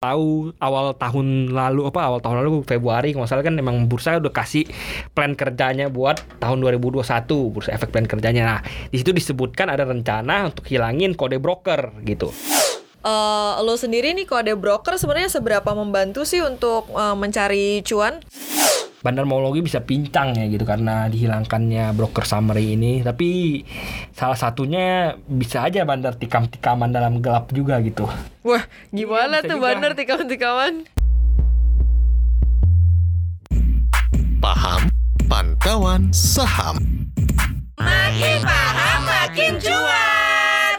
tahu awal tahun lalu apa awal tahun lalu Februari kalau salah kan memang bursa udah kasih plan kerjanya buat tahun 2021 bursa efek plan kerjanya. Nah, di situ disebutkan ada rencana untuk hilangin kode broker gitu. Eh, lo sendiri nih kode broker sebenarnya seberapa membantu sih untuk eh, mencari cuan? Bandar Mologi bisa pincang ya gitu karena dihilangkannya broker summary ini. Tapi salah satunya bisa aja bandar tikam-tikaman dalam gelap juga gitu. Wah, gimana Iya, tuh juga. bandar tikam-tikaman? Paham pantauan saham. Makin paham makin cuan.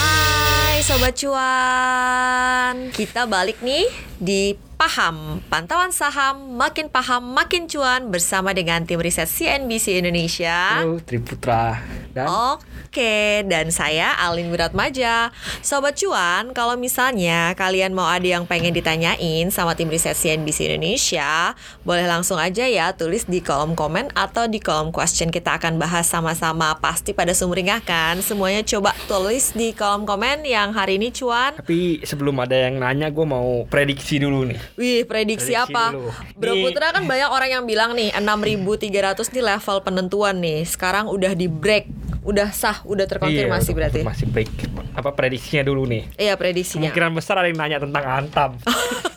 Hai sobat cuan, kita balik nih di Paham Pantauan Saham Makin Paham Makin Cuan bersama dengan tim riset CNBC Indonesia. Halo Triputra dan Oke, dan saya Alin Wiratmaja. Sobat cuan, kalau misalnya kalian mau ada yang pengen ditanyain sama tim riset CNBC Indonesia, boleh langsung aja ya tulis di kolom komen atau di kolom question kita akan bahas sama-sama. Pasti pada sumringah kan? Semuanya coba tulis di kolom komen yang hari ini cuan. tapi sebelum ada yang nanya gue mau prediksi dulu nih. Wih, prediksi, Prediksi apa? dulu. Bro. Putra kan banyak orang yang bilang nih 6.300 nih level penentuan nih. Sekarang udah di break, udah sah, udah terkonfirmasi Iya, berarti. Masih break. Apa prediksinya dulu nih? Iya prediksinya. Kemungkinan besar ada yang nanya tentang Antam.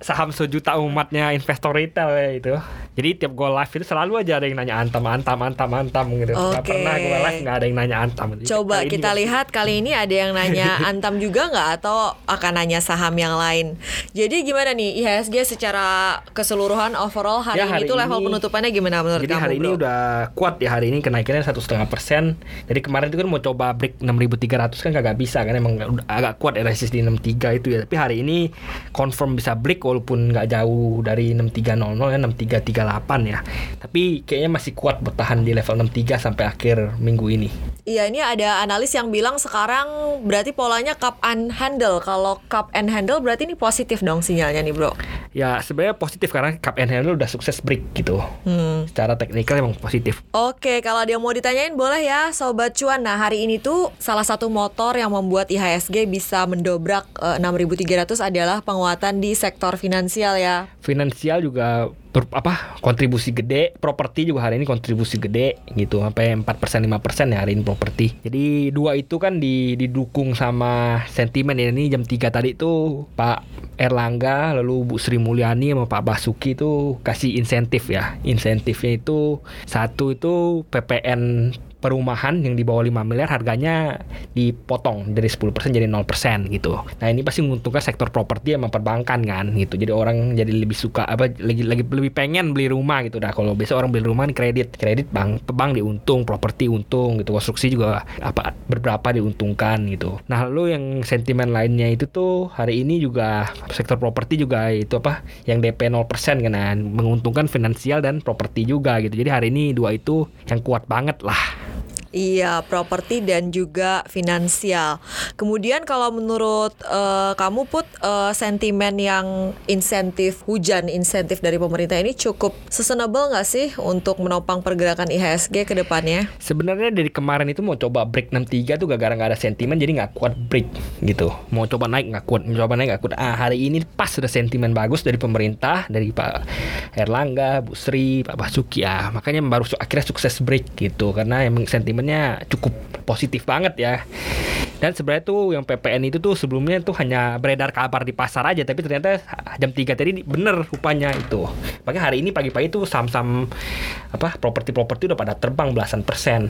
Saham sejuta umatnya investor retail ya itu. Jadi tiap gue live itu selalu aja ada yang nanya Antam, Antam, Antam, Antam gitu. Gak Oke. pernah gue live nggak ada yang nanya Antam. Coba kali ini kita lihat kali ini ada yang nanya Antam juga nggak atau akan nanya saham yang lain. Jadi gimana nih IHSG secara keseluruhan overall hari, Ya, hari ini tuh level ini- penutupannya gimana menurut Jadi kamu? hari ini bro? udah kuat ya hari ini kenaikannya satu setengah persen. Jadi kemarin itu kan mau coba break 6.300 kan kagak bisa kan emang agak kuat ya resist di 63 itu ya. Tapi hari ini confirm bisa break walaupun nggak jauh dari 6300 ya 6338 ya. Tapi kayaknya masih kuat bertahan di level 63 sampai akhir minggu ini. Iya ini ada analis yang bilang sekarang berarti polanya cup and handle. Kalau cup and handle berarti ini positif dong sinyalnya nih bro. Ya sebenarnya positif karena cup and handle udah sukses break gitu. Hmm. Secara teknikal emang positif. Oke, kalau yang mau ditanyain boleh ya Sobat Cuan. Nah hari ini tuh salah satu motor yang membuat IHSG bisa mendobrak eh, 6.300 adalah penguatan di sektor finansial ya. finansial juga ber, apa kontribusi gede. Properti juga hari ini kontribusi gede gitu. Sampai 4% 5% ya hari ini properti. Jadi dua itu kan di, didukung sama sentimen. Ya ini jam 3 tadi tuh Pak Erlangga lalu Bu Sri Mulyani sama Pak Basuki itu kasih insentif ya. Insentifnya itu satu itu PPN perumahan yang di bawah 5 miliar harganya dipotong dari 10% jadi 0% gitu. Nah, ini pasti menguntungkan sektor properti sama perbankan kan gitu. Jadi orang jadi lebih suka apa lagi lagi lebih pengen beli rumah gitu dah. Kalau biasa orang beli rumah kredit, kredit bank bank diuntung, properti untung gitu. Konstruksi juga apa beberapa diuntungkan gitu. Nah, lalu yang sentimen lainnya itu tuh hari ini juga sektor properti juga itu apa yang DP 0% kan nah, menguntungkan finansial dan properti juga gitu. Jadi hari ini dua itu yang kuat banget lah. Iya, properti dan juga finansial. Kemudian kalau menurut eh, kamu put eh, sentimen yang insentif hujan insentif dari pemerintah ini cukup sustainable nggak sih untuk menopang pergerakan IHSG ke depannya? Sebenarnya dari kemarin itu mau coba break 63 tuh gara-gara nggak ada sentimen jadi nggak kuat break gitu. Mau coba naik nggak kuat, mau coba naik nggak kuat. Ah hari ini pas ada sentimen bagus dari pemerintah, dari Pak Erlangga, Bu Sri, Pak Basuki ya. Makanya baru akhirnya sukses break gitu karena emang cukup positif banget ya. Dan sebenarnya tuh yang PPN itu tuh sebelumnya tuh hanya beredar kabar di pasar aja tapi ternyata jam 3 tadi bener rupanya itu. Makanya hari ini pagi-pagi tuh saham-saham apa properti-properti udah pada terbang belasan persen.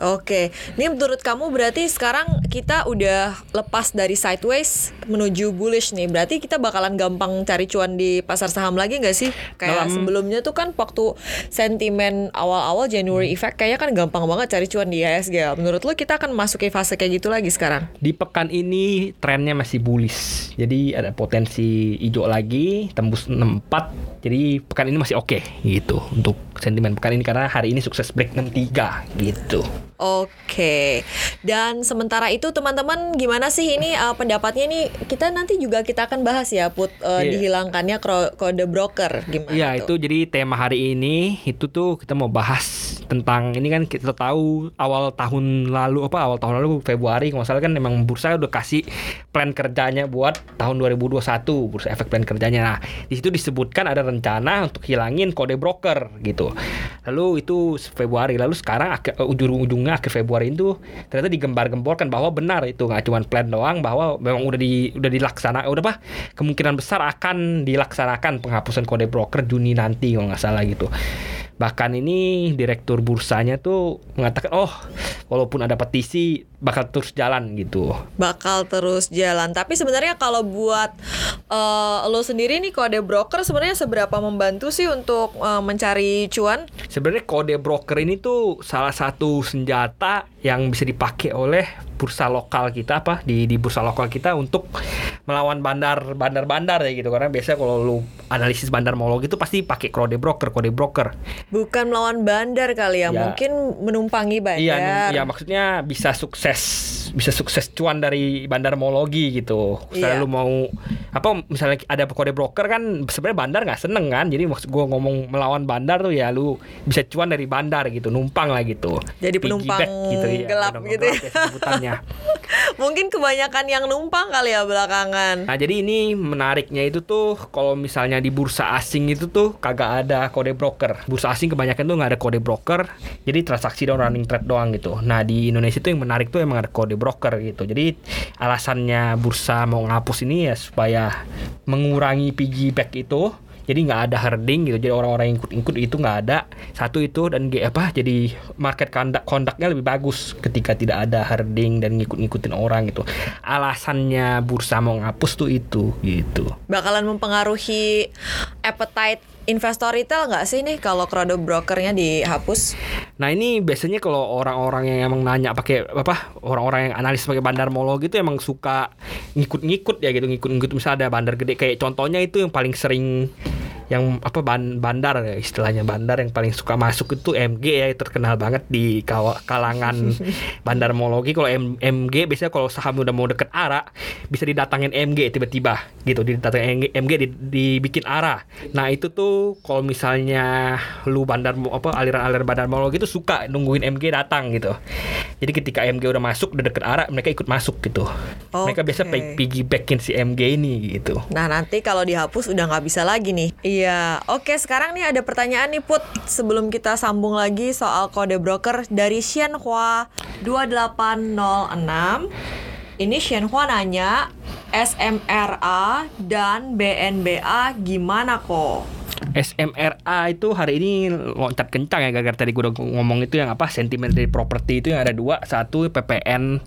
Oke, ini menurut kamu berarti sekarang kita udah lepas dari sideways menuju bullish nih. Berarti kita bakalan gampang cari cuan di pasar saham lagi nggak sih? Kayak Dalam- sebelumnya tuh kan waktu sentimen awal-awal January effect kayaknya kan gampang banget cari cuan di IHSG. Menurut lo kita akan masuki fase kayak gitu lagi sekarang? Di pekan ini trennya masih bullish. Jadi ada potensi hijau lagi tembus 64. Jadi pekan ini masih oke gitu untuk sentimen pekan ini karena hari ini sukses break 63 gitu. Oke. Dan sementara itu teman-teman gimana sih ini uh, pendapatnya nih kita nanti juga kita akan bahas ya put uh, Iya. dihilangkannya kro- kode broker gimana Iya tuh? itu jadi tema hari ini itu tuh kita mau bahas tentang ini kan kita tahu awal tahun lalu apa awal tahun lalu Februari kalau salah kan memang bursa udah kasih plan kerjanya buat tahun 2021 bursa efek plan kerjanya. Nah di situ disebutkan ada rencana untuk hilangin kode broker gitu. Lalu itu Februari lalu sekarang akhir- akhir Februari itu ternyata digembar-gemborkan bahwa benar itu nggak cuma plan doang bahwa memang udah di udah dilaksana udah apa kemungkinan besar akan dilaksanakan penghapusan kode broker Juni nanti kalau nggak salah gitu. Bahkan ini direktur bursanya tuh mengatakan oh walaupun ada petisi bakal terus jalan gitu. bakal terus jalan. Tapi sebenarnya kalau buat uh, lo sendiri nih kode broker sebenarnya seberapa membantu sih untuk uh, mencari cuan? Sebenarnya kode broker ini tuh salah satu senjata yang bisa dipakai oleh bursa lokal kita apa di di bursa lokal kita untuk melawan bandar bandar bandar ya gitu karena biasanya kalau lu analisis bandar mall gitu pasti pakai kode broker kode broker Bukan melawan bandar kali ya, Ya. mungkin menumpangi bandar. iya iya maksudnya bisa sukses bisa sukses cuan dari bandarmologi gitu misalnya Iya. lu mau apa misalnya ada kode broker kan sebenarnya bandar nggak seneng kan jadi maksud gua ngomong melawan bandar tuh ya lu bisa cuan dari bandar gitu numpang lah gitu Jadi penumpang iya, gelap penumpang gitu ya. gelap sebutannya. mungkin kebanyakan yang numpang kali ya belakangan. Nah jadi ini menariknya itu tuh kalau misalnya di bursa asing itu tuh kagak ada kode broker. Bursa asing kebanyakan tuh nggak ada kode broker. Jadi transaksi doang running trade doang gitu. Nah di Indonesia tuh yang menarik tuh emang ada kode broker gitu. Jadi alasannya bursa mau ngapus ini ya supaya mengurangi piggyback itu. Jadi nggak ada herding gitu. Jadi orang-orang yang ikut-ikut itu nggak ada. Satu itu dan apa? Jadi market conduct lebih bagus ketika tidak ada herding dan ngikut-ngikutin orang gitu. Alasannya bursa mau ngapus tuh itu gitu. Bakalan mempengaruhi appetite investor retail nggak sih nih kalau kode brokernya dihapus? Nah ini biasanya kalau orang-orang yang emang nanya pakai apa orang-orang yang analis pakai bandar molo gitu emang suka ngikut-ngikut ya gitu ngikut-ngikut misalnya ada bandar gede kayak contohnya itu yang paling sering yang apa ban- bandar ya istilahnya bandar yang paling suka masuk itu MG ya terkenal banget di kalangan bandar mologi. Kalau M- MG biasanya kalau saham udah mau deket ARA bisa didatangin MG tiba-tiba gitu didatangin MG, MG di- dibikin ARA nah itu tuh kalau misalnya lu bandar apa aliran-aliran bandar mologi itu suka nungguin MG datang gitu. Jadi ketika MG udah masuk udah deket ARA mereka ikut masuk gitu. Mereka biasa piggybackin si MG ini gitu. Nah nanti kalau dihapus udah nggak bisa lagi nih. Iya, oke sekarang nih ada pertanyaan nih Put sebelum kita sambung lagi soal kode broker dari Xianhua 2806. Ini Xianhua nanya SMRA dan BNBA gimana kok? SMRA itu hari ini loncat kencang ya gara-gara tadi gue udah ngomong itu yang apa sentimen dari properti itu yang ada dua. Satu PPN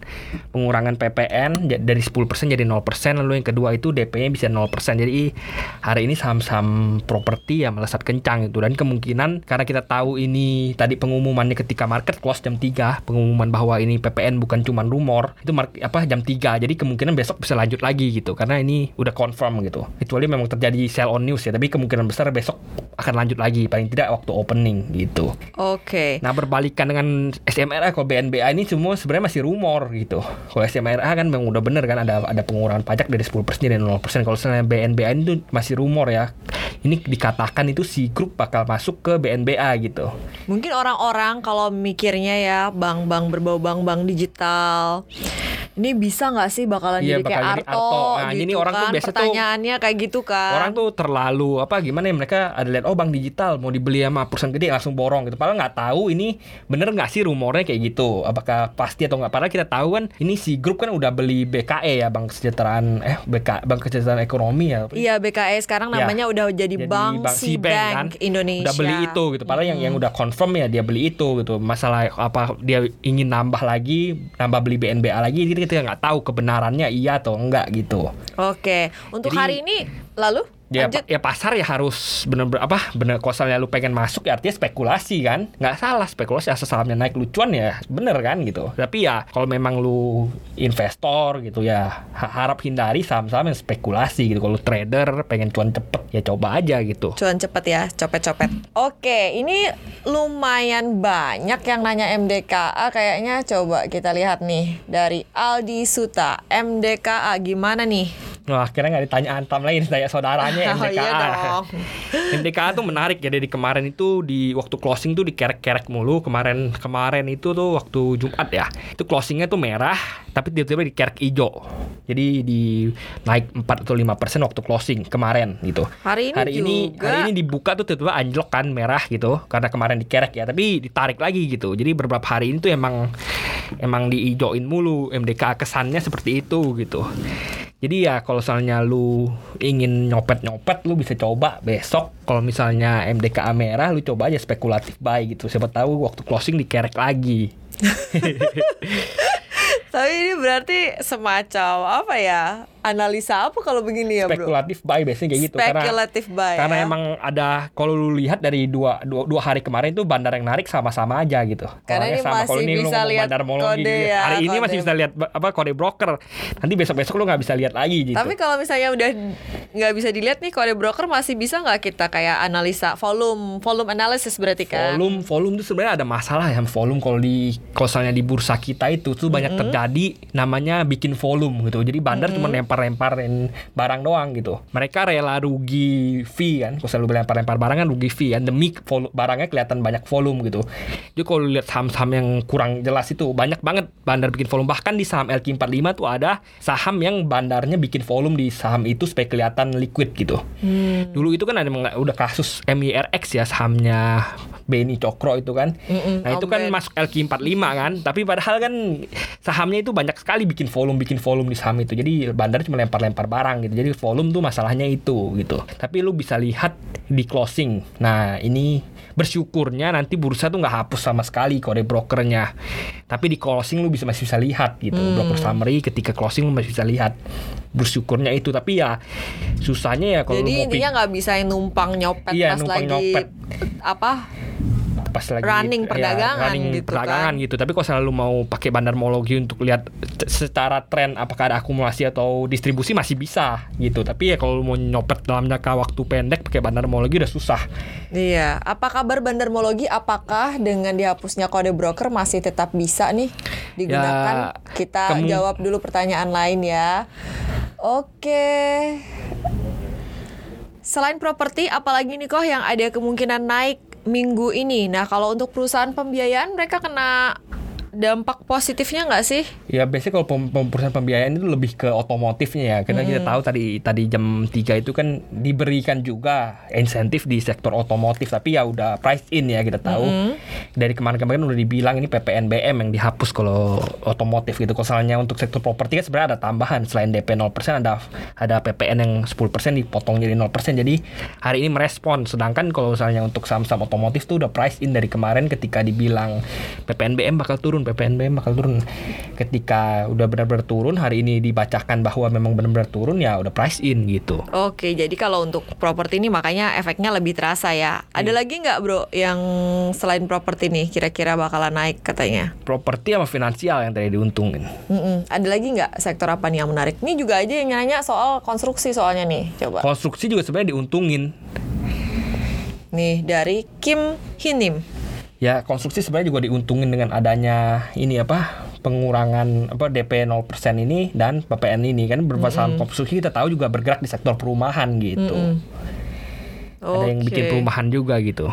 pengurangan PPN dari 10% jadi 0% lalu yang kedua itu DP-nya bisa 0% jadi hari ini saham-saham properti ya melesat kencang itu dan kemungkinan karena kita tahu ini tadi pengumumannya ketika market close jam 3 pengumuman bahwa ini PPN bukan cuma rumor itu mar- apa jam 3 jadi kemungkinan besok bisa lanjut lagi gitu karena ini udah confirm gitu. Kecuali memang terjadi sell on news ya tapi kemungkinan besar besok akan lanjut lagi paling tidak waktu opening gitu Oke. Nah berbalikan dengan SMRA kalau BNBA ini semua sebenarnya masih rumor gitu. Kalau SMRA kan memang udah bener kan ada ada pengurangan pajak dari 10% jadi 0%. Kalau misalnya BNBA itu masih rumor ya. Ini dikatakan itu si grup bakal masuk ke BNBA gitu. Mungkin orang-orang kalau mikirnya ya bank-bank berbau bank-bank digital ini bisa nggak sih bakalan Iya, jadi kayak bakal jadi Arto, Arto. Nah, gitu jadi orang tuh kan? biasa tuh- Pertanyaannya kayak gitu kan. Orang tuh terlalu apa gimana ya mereka ada lihat oh bank digital mau dibeli sama perusahaan gede langsung borong gitu. Padahal nggak tahu ini bener nggak sih rumornya kayak gitu. Apakah pasti atau nggak? Padahal kita tahu kan ini si grup kan udah beli BKE ya Bank Kesejahteraan eh BK Bank Kesejahteraan Ekonomi ya. Iya BKE sekarang Ya. namanya udah jadi, Bank Si Bank Indonesia. kan? udah beli itu gitu padahal yang yang udah confirm ya dia beli itu gitu masalah apa dia ingin nambah lagi nambah beli BNBA lagi jadi kita nggak tahu kebenarannya iya atau enggak gitu Oke, untuk Jadi- hari ini lalu Ya, Lanjut. ya pasar ya harus bener-bener apa bener kalau misalnya lu pengen masuk ya artinya spekulasi kan nggak salah spekulasi asal sahamnya naik lucuan ya bener kan gitu tapi ya kalau memang lu investor gitu ya ha- harap hindari saham-saham yang spekulasi gitu kalau trader pengen cuan cepet ya coba aja gitu Cuan cepet ya, copet-copet. Oke, ini lumayan banyak yang nanya MDKA. Kayaknya coba kita lihat nih dari Aldi Suta. MDKA gimana nih? Wah, akhirnya nggak ditanya Antam lagi, ditanya saudaranya Oh, MDKA. iya dong. MDKA tuh menarik ya dari kemarin itu di waktu closing tuh dikerek-kerek mulu. Kemarin kemarin itu tuh waktu Jumat ya. Itu closingnya tuh merah, tapi tiba-tiba dikerek hijau. Jadi di naik 4 atau 5 persen waktu closing kemarin gitu. Hari ini ini juga. hari ini dibuka tuh tiba-tiba anjlok kan merah gitu karena kemarin dikerek ya tapi ditarik lagi gitu jadi beberapa hari ini tuh emang emang diijoin mulu MDK kesannya seperti itu gitu jadi ya kalau misalnya lu ingin nyopet-nyopet lu bisa coba besok. Kalau misalnya MDKA merah lu coba aja spekulatif buy gitu. Siapa tahu waktu closing dikerek lagi. Tapi ini berarti semacam apa ya? Analisa apa kalau begini ya, Bro? spekulatif buy biasanya kayak gitu karena Spekulatif buy. karena ya. emang ada kalau lu lihat dari dua, dua dua hari kemarin tuh bandar yang narik sama-sama aja gitu. Karena Orangnya ini sama. Masih ini bisa lihat bandarmologi kode gitu. ya, hari ini kode. masih bisa lihat apa kode broker. Nanti besok besok lu nggak bisa lihat lagi gitu. Tapi kalau misalnya udah nggak bisa dilihat nih kode broker masih bisa nggak kita kayak analisa volume volume analysis berarti kan? volume volume tuh sebenarnya ada masalah ya volume kalau di kalau misalnya di bursa kita itu tuh banyak terjadi namanya bikin volume gitu jadi bandar cuma lempar-lemparin barang doang gitu. Mereka rela rugi fee kan. Kalau selalu lempar-lempar barang kan rugi fee kan. Demi barangnya kelihatan banyak volume gitu. Jadi kalau lihat saham-saham yang kurang jelas itu banyak banget bandar bikin volume. Bahkan di saham LQ45 tuh ada saham yang bandarnya bikin volume di saham itu supaya kelihatan liquid gitu. Dulu itu kan ada udah kasus MIRX ya sahamnya Beni Cokro itu kan. Mm-mm, nah itu kan Ben. masuk LQ45 kan. Tapi padahal kan sahamnya itu banyak sekali bikin volume bikin volume di saham itu. Jadi bandar cuma lempar-lempar barang gitu. Jadi volume tuh masalahnya itu gitu. Tapi lu bisa lihat di closing. Nah ini bersyukurnya nanti bursa tuh nggak hapus sama sekali kode brokernya. Tapi di closing lu bisa masih bisa lihat gitu. Hmm. broker summary ketika closing lu masih bisa lihat. Bersyukurnya itu. Tapi ya susahnya ya kalau Jadi intinya nggak bisa numpang nyopet Iya, pas numpang lagi nyopet. apa? Pas lagi Running ya, perdagangan running gitu perdagangan kan. gitu. Tapi kalau selalu mau pakai bandarmologi untuk lihat secara tren apakah ada akumulasi atau distribusi masih bisa gitu. Tapi ya kalau mau nyopet dalam jangka waktu pendek pakai bandarmologi udah susah. Iya. Apa kabar bandarmologi? Apakah dengan dihapusnya kode broker masih tetap bisa nih digunakan? Ya, Kita jawab dulu pertanyaan lain ya. Oke. Selain properti, apalagi nih kok yang ada kemungkinan naik minggu ini? Nah, kalau untuk perusahaan pembiayaan mereka kena dampak positifnya nggak sih? Ya biasanya kalau pem- perusahaan pembiayaan itu lebih ke otomotifnya ya. Karena kita tahu tadi tadi jam 3 itu kan diberikan juga insentif di sektor otomotif tapi ya udah price in ya kita tahu. Dari kemarin-kemarin udah dibilang ini PPNBM yang dihapus kalau otomotif gitu. Kalau misalnya untuk sektor properti kan sebenarnya ada tambahan selain DP 0% ada ada PPN yang 10% dipotong jadi 0%. Jadi hari ini merespon sedangkan kalau misalnya untuk saham-saham otomotif tuh udah price in dari kemarin ketika dibilang PPNBM bakal turun, PPNBM bakal turun. Ketika udah benar-benar turun, hari ini dibacakan bahwa memang benar-benar turun ya udah price in gitu. Oke, jadi kalau untuk properti ini makanya efeknya lebih terasa ya. Ada lagi nggak bro yang selain properti nih kira-kira bakalan naik katanya? Properti sama finansial yang tadi diuntungin. Mm-mm. Ada lagi nggak sektor apa nih yang menarik? Ini juga aja yang nanya soal konstruksi soalnya nih. Coba. Konstruksi juga sebenarnya diuntungin. Nih dari Kim Hinim. Ya konstruksi sebenarnya juga diuntungin dengan adanya ini apa pengurangan apa DP 0% ini dan PPN ini kan beberapa saham konstruksi kita tahu juga bergerak di sektor perumahan gitu. Ada yang bikin perumahan juga gitu.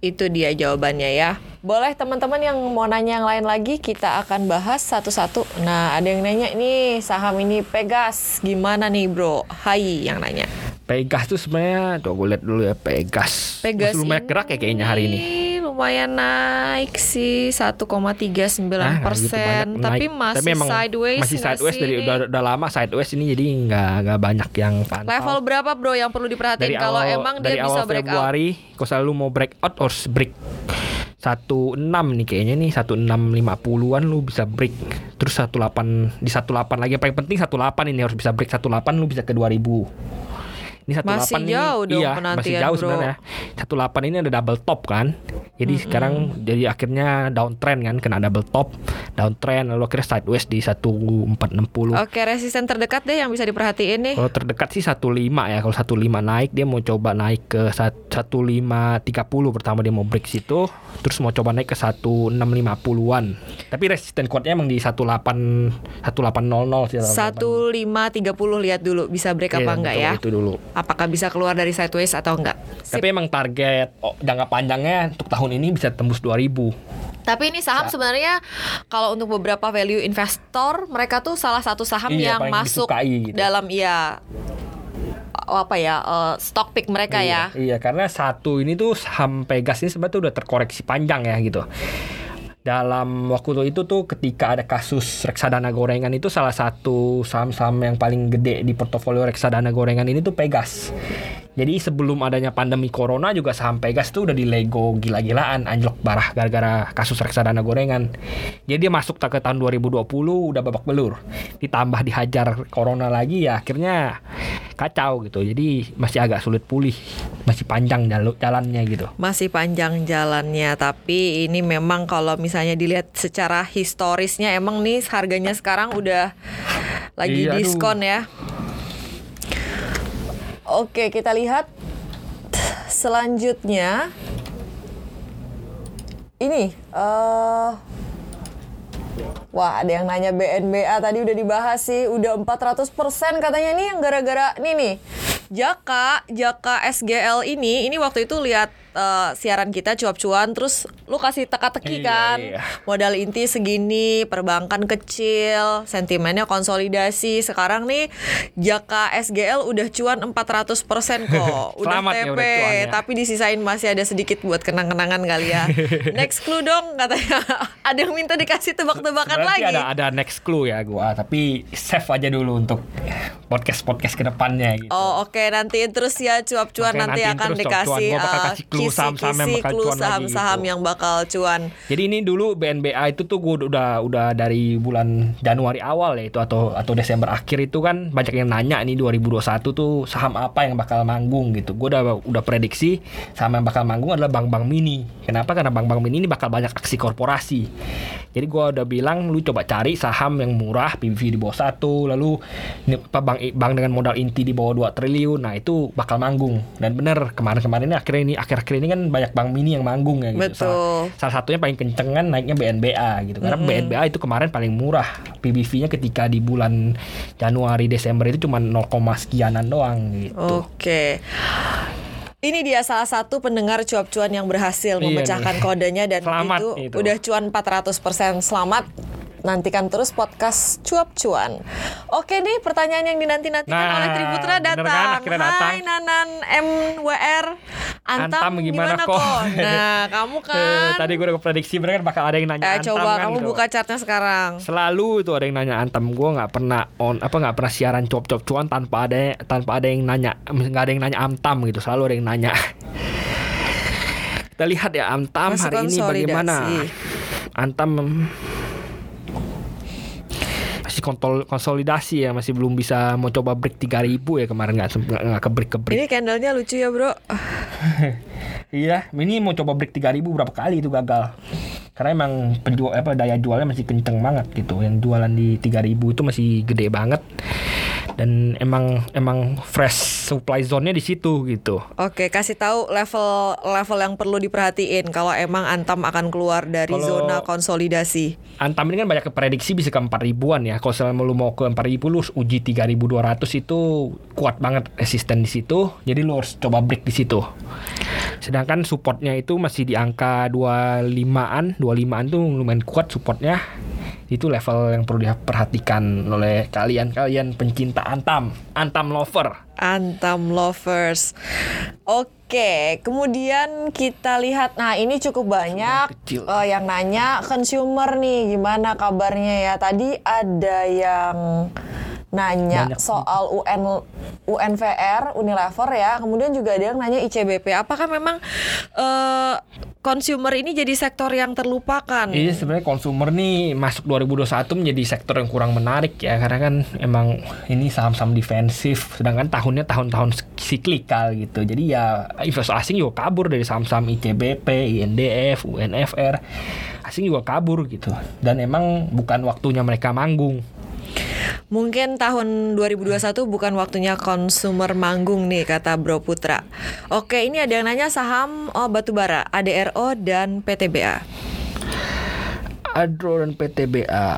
Itu dia jawabannya ya. Boleh teman-teman yang mau nanya yang lain lagi kita akan bahas satu-satu. Nah, ada yang nanya ini saham ini Pegas gimana nih bro? Hai yang nanya. Pegas tuh sebenarnya tuh gue lihat dulu ya Pegas. Pegas Masih lumayan ini gerak ya kayaknya hari ini. Lumayan naik sih 1,39 Ah, nggak persen, gitu tapi naik. masih Tapi sideways masih sideways dari udah, udah lama sideways ini jadi nggak nggak banyak yang pantau. Level berapa bro yang perlu diperhatiin dari kalau awal, emang dari dia bisa awal break out? Februari kalau selalu mau break out harus break 16 nih kayaknya nih 1650-an lu bisa break terus 18 di 18 lagi yang paling penting 18 ini harus bisa break 18 lu bisa ke 2000 Ini 18 Masih nih, jauh dong iya, masih jauh bro. sebenarnya. 18 ini ada double top kan. Jadi sekarang jadi akhirnya downtrend kan kena double top, downtrend lalu akhirnya sideways di 1460. Oke, resisten terdekat deh yang bisa diperhatiin nih. Kalau terdekat sih 15 ya. Kalau 15 naik dia mau coba naik ke sat- 1530 pertama dia mau break situ, terus mau coba naik ke 1650-an. Tapi resisten kuatnya emang di 18 1800 sih. 1530 lihat dulu bisa break Iya, apa enggak coba ya? Itu dulu. Apakah bisa keluar dari sideways atau enggak? Sip. Tapi emang target oh, jangka panjangnya untuk tahun ini bisa tembus 2000. Tapi ini saham sebenarnya kalau untuk beberapa value investor mereka tuh salah satu saham Iya, yang masuk disukai gitu. dalam ya apa ya eh, stock pick mereka ya. Iya, karena satu ini tuh saham Pegas ini sebenarnya udah terkoreksi panjang ya gitu. Dalam waktu itu tuh ketika ada kasus reksadana gorengan itu salah satu saham-saham yang paling gede di portofolio reksadana gorengan ini tuh Pegas. Jadi sebelum adanya pandemi corona juga saham Pegas tuh udah di Lego gila-gilaan anjlok parah gara-gara kasus reksadana gorengan. Jadi dia masuk ke tahun 2020 udah babak belur. Ditambah dihajar corona lagi ya akhirnya kacau gitu. Jadi masih agak sulit pulih. Masih panjang jalannya gitu. Masih panjang jalannya, tapi ini memang kalau misalnya dilihat secara historisnya emang nih harganya sekarang udah lagi Iya, aduh. diskon ya. Oke, kita lihat selanjutnya. Ini eh Wah, ada yang nanya BNBA tadi udah dibahas sih, udah 400% katanya nih yang gara-gara nih nih. Jaka, Jaka SGL ini, ini waktu itu lihat eh, siaran kita cuap-cuan terus lu kasih teka-teki Iya, kan. iya. Modal inti segini, perbankan kecil, sentimennya konsolidasi. Sekarang nih Jaka SGL udah cuan 400% kok. Udah Selamat ya, TP, udah cuan ya. tapi disisain masih ada sedikit buat kenang-kenangan kali ya. Next clue dong katanya. ada yang minta dikasih tebak-tebakan lagi. ada ada next clue ya gua, tapi save aja dulu untuk podcast-podcast ke depannya gitu. Oh oke nantiin terus ya cuap-cuan Oke, nanti nantiin akan dikasih cuap-cuan. Gua bakal uh, kasih clue saham-saham yang bakal cuan lagi saham-saham gitu. yang bakal cuan. Jadi ini dulu BNBA itu tuh gue udah udah dari bulan Januari awal ya itu atau atau Desember akhir itu kan banyak yang nanya nih 2021 tuh saham apa yang bakal manggung gitu. Gue udah udah prediksi saham yang bakal manggung adalah bank-bank mini. Kenapa? Karena bank-bank mini ini bakal banyak aksi korporasi. Jadi gue udah bilang lu coba cari saham yang murah PBV di bawah satu lalu ini apa bank bank dengan modal inti di bawah 2 triliun. Nah, itu bakal manggung. Dan bener kemarin-kemarin ini akhirnya ini akhir-akhir ini kan banyak bank mini yang manggung ya gitu. Betul. Salah, salah satunya paling kenceng kan naiknya BNBA gitu. Karena BNBA itu kemarin paling murah. PBV-nya ketika di bulan Januari Desember itu cuma 0, sekianan doang gitu. Oke. Ini dia salah satu pendengar cuap-cuan yang berhasil Iya memecahkan nih. kodenya dan Selamat itu, itu. udah cuan 400% selamat. Nantikan terus podcast cuap-cuan. Oke nih pertanyaan yang dinanti-nantikan Nah, oleh Triputra kan? datang. Datang. Hai Nanan MWR. Antam, Antam gimana kok? Nah, kamu Eh, kan. Tadi gue udah prediksi bener kan bakal ada yang nanya Eh, Antam coba kan kamu gitu. buka chartnya sekarang. Selalu itu ada yang nanya Antam gue nggak pernah on apa nggak pernah siaran cop-cop cuan tanpa ada tanpa ada yang nanya nggak ada yang nanya Antam gitu selalu ada yang nanya. Kita lihat ya Antam Masih hari ini bagaimana. Antam konsolidasi ya masih belum bisa mau coba break 3000 ya kemarin nggak nggak nggak ke break ke break. Ini candlenya lucu ya, Bro. Iya, ini mau coba break 3000 berapa kali itu gagal. Karena emang penjual apa daya jualnya masih kenceng banget gitu. Yang jualan di 3000 itu masih gede banget. Dan emang emang fresh supply zone-nya di situ gitu. Oke, kasih tahu level level yang perlu diperhatiin kalau emang Antam akan keluar dari Kalau- zona konsolidasi. Antam ini kan banyak prediksi bisa ke 4 ribuan ya. Kalau selama lu mau ke 4 ribu lu harus uji 3200 itu kuat banget resisten di situ. Jadi lu harus coba break di situ. Sedangkan supportnya itu masih di angka 25-an, 25-an tuh lumayan kuat supportnya. Itu level yang perlu diperhatikan oleh kalian-kalian pencinta Antam, Antam lover. Antam lovers. Oke, kemudian kita lihat. Nah, ini cukup banyak eh, yang nanya consumer nih, gimana kabarnya ya? Tadi ada yang nanya Banyak. soal UN UNVR Unilever ya. Kemudian juga ada yang nanya ICBP. Apakah memang eh, consumer ini jadi sektor yang terlupakan. Iya sebenarnya konsumer nih masuk 2021 menjadi sektor yang kurang menarik ya karena kan emang ini saham-saham defensif sedangkan tahunnya tahun-tahun siklikal gitu. Jadi ya investor asing juga kabur dari saham-saham ICBP, INDF, UNFR. Asing juga kabur gitu. Dan emang bukan waktunya mereka manggung. Mungkin tahun 2021 bukan waktunya consumer manggung nih kata Bro Putra. Oke, ini ada yang nanya saham oh, batubara, ADRO dan PTBA. Adro dan PTBA.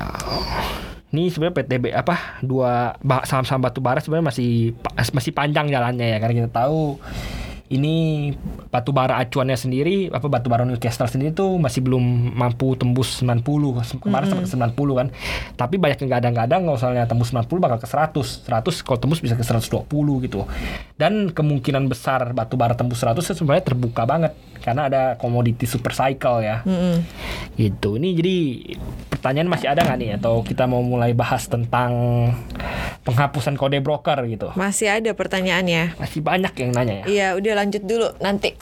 Ini sebenarnya PTB apa dua saham-saham batu bara sebenarnya masih masih panjang jalannya ya karena kita tahu ini batu bara acuannya sendiri apa batu bara Newcastle sendiri tuh masih belum mampu tembus 90 kemarin sampai ke 90 kan. Tapi banyak yang gadang-gadang kalau misalnya tembus 90 bakal ke 100 100 kalau tembus bisa ke 120 gitu. Dan kemungkinan besar batu bara tembus 100 itu sebenarnya terbuka banget. Karena ada komoditi super cycle ya. Mm-mm. gitu. Ini jadi pertanyaan masih ada nggak nih? Atau kita mau mulai bahas tentang penghapusan kode broker gitu? Masih ada pertanyaannya. masih banyak yang nanya ya? Iya, udah lanjut dulu nanti.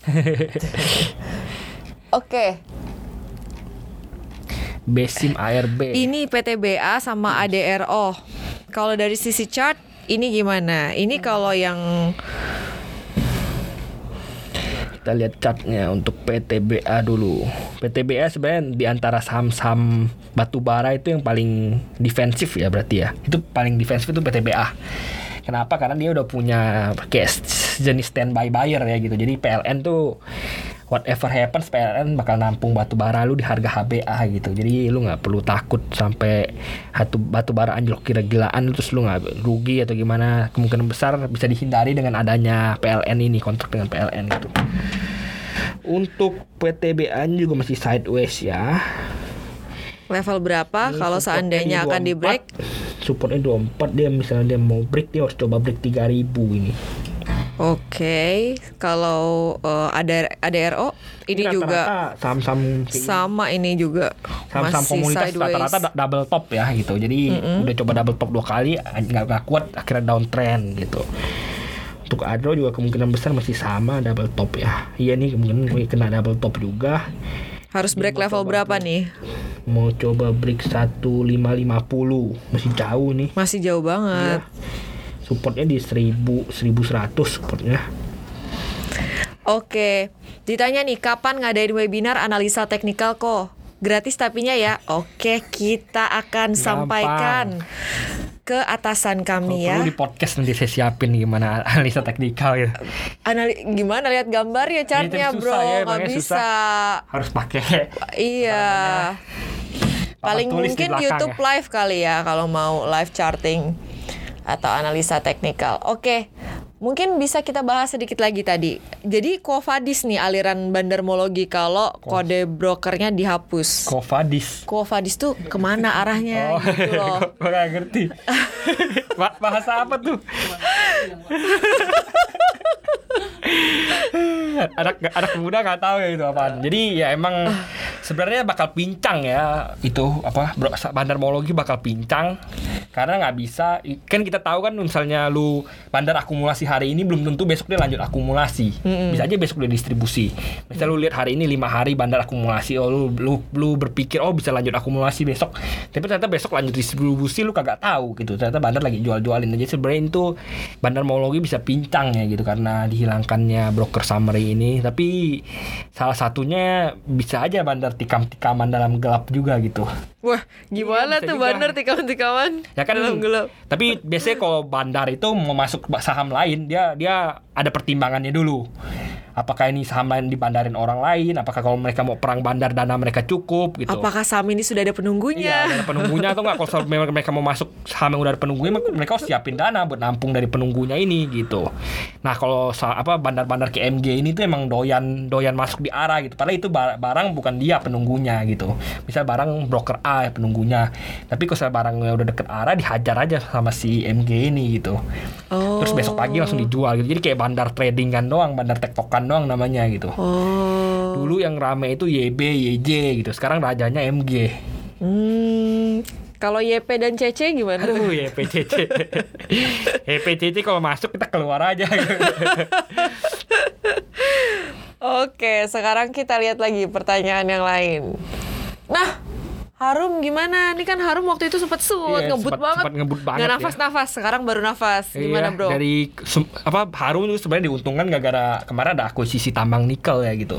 Oke, Besim ARB ini PTBA sama ADRO. Kalau dari sisi chart ini gimana? Ini kalau yang kita lihat chartnya untuk PTBA dulu PTBA sebenarnya di antara saham-saham batu bara itu yang paling defensif ya berarti ya itu paling defensif itu PTBA Kenapa? Karena dia udah punya kayak jenis standby buyer ya gitu. Jadi PLN tuh whatever happens PLN bakal nampung batu bara lu di harga HBA gitu. Jadi lu nggak perlu takut sampai hatu batu bara anjlok gila-gilaan terus lu nggak rugi atau gimana. Kemungkinan besar bisa dihindari dengan adanya PLN ini kontrak dengan PLN gitu. Untuk PTBA juga masih sideways ya. level berapa? Kalau seandainya akan di 24, break, supportnya 24 dia misalnya dia mau break dia harus coba break 3000 ini. Oke. Kalau eh, ada ADRO ini Ini juga saham-saham sama ini juga. Saham-saham masih komunitas rata-rata double top ya gitu. Jadi udah coba double top dua kali nggak nggak kuat akhirnya downtrend gitu. Untuk Adro juga kemungkinan besar masih sama double top ya. Iya nih kemungkinan kena double top juga Harus break level berapa nih? mau coba break 1550 masih jauh nih Masih jauh banget. supportnya di 1000 1100 supportnya Oke, ditanya nih kapan ngadain webinar analisa teknikal kok? Gratis tapinya ya. Oke, kita akan Gampang. sampaikan ke atasan kami perlu ya. di podcast nanti saya siapin gimana analisa teknikal gitu. Anali gimana lihat gambar ya chartnya, Bro? ya, Nggak bisa. susah. Harus pakai Iya. Paling di mungkin YouTube ya. live kali ya kalau mau live charting atau analisa teknikal. Oke. Mungkin bisa kita bahas sedikit lagi tadi. Jadi Kofadis nih aliran bandarmologi kalau kode brokernya dihapus. Kofadis. Kofadis tuh ke mana arahnya Oh, gitu loh. gue gak ngerti. Ba- Bahasa apa tuh? anak anak muda nggak tahu ya itu apaan. Jadi ya emang sebenarnya bakal pincang ya itu apa bandarmologi bakal pincang karena nggak bisa kan kita tahu kan misalnya lu bandar akumulasi hari ini belum tentu besok dia lanjut akumulasi. Bisa aja besok dia distribusi. Misal lu lihat hari ini lima hari bandar akumulasi oh lu, lu lu berpikir oh bisa lanjut akumulasi besok. Tapi ternyata besok lanjut distribusi lu kagak tahu gitu. Ternyata bandar lagi jual-jualin. Aja sebenarnya itu bandar mologi bisa pincang ya gitu karena dihilangkannya broker summary ini. Tapi salah satunya bisa aja bandar tikam-tikaman dalam gelap juga gitu. Wah, gimana bisa tuh bandar tikam-tikaman? Ya kan Dalam gelap. Tapi biasanya kalau bandar itu mau masuk saham lain dia dia ada pertimbangannya dulu. Apakah ini saham lain dibandarin orang lain? Apakah kalau mereka mau perang bandar dana mereka cukup gitu? Apakah saham ini sudah ada Iya, penunggunya? ada penunggunya atau enggak kalau memang mereka mau masuk saham yang udah ada penunggunya mereka harus siapin dana buat nampung dari penunggunya ini gitu. Nah, kalau apa bandar-bandar KMG ini tuh emang doyan doyan masuk di arah gitu. Padahal itu ba- barang bukan dia penunggunya gitu. Misal barang broker A ya penunggunya. Tapi kalau saya barangnya udah deket arah dihajar aja sama si MG ini gitu. Oh. Terus besok pagi langsung dijual gitu. Jadi kayak bandar trading kan doang, bandar tektokan doang namanya gitu. Oh. Dulu yang rame itu YB, YJ gitu. Sekarang rajanya MG. Hmm. Kalau YP dan CC gimana? Aduh ya PCC Ya PCC kalau masuk kita keluar aja Oke, sekarang kita lihat lagi pertanyaan yang lain. Nah, Harum gimana? Ini kan Harum waktu itu sempat suut, Iya, ngebut sempat- banget. sempat ngebut banget Nggak ya. nafas-nafas, sekarang baru nafas. Gimana, Iya, Bro? Dari apa Harum itu sebenarnya diuntungkan gara-gara kemarin ada akuisisi tambang nikel ya gitu.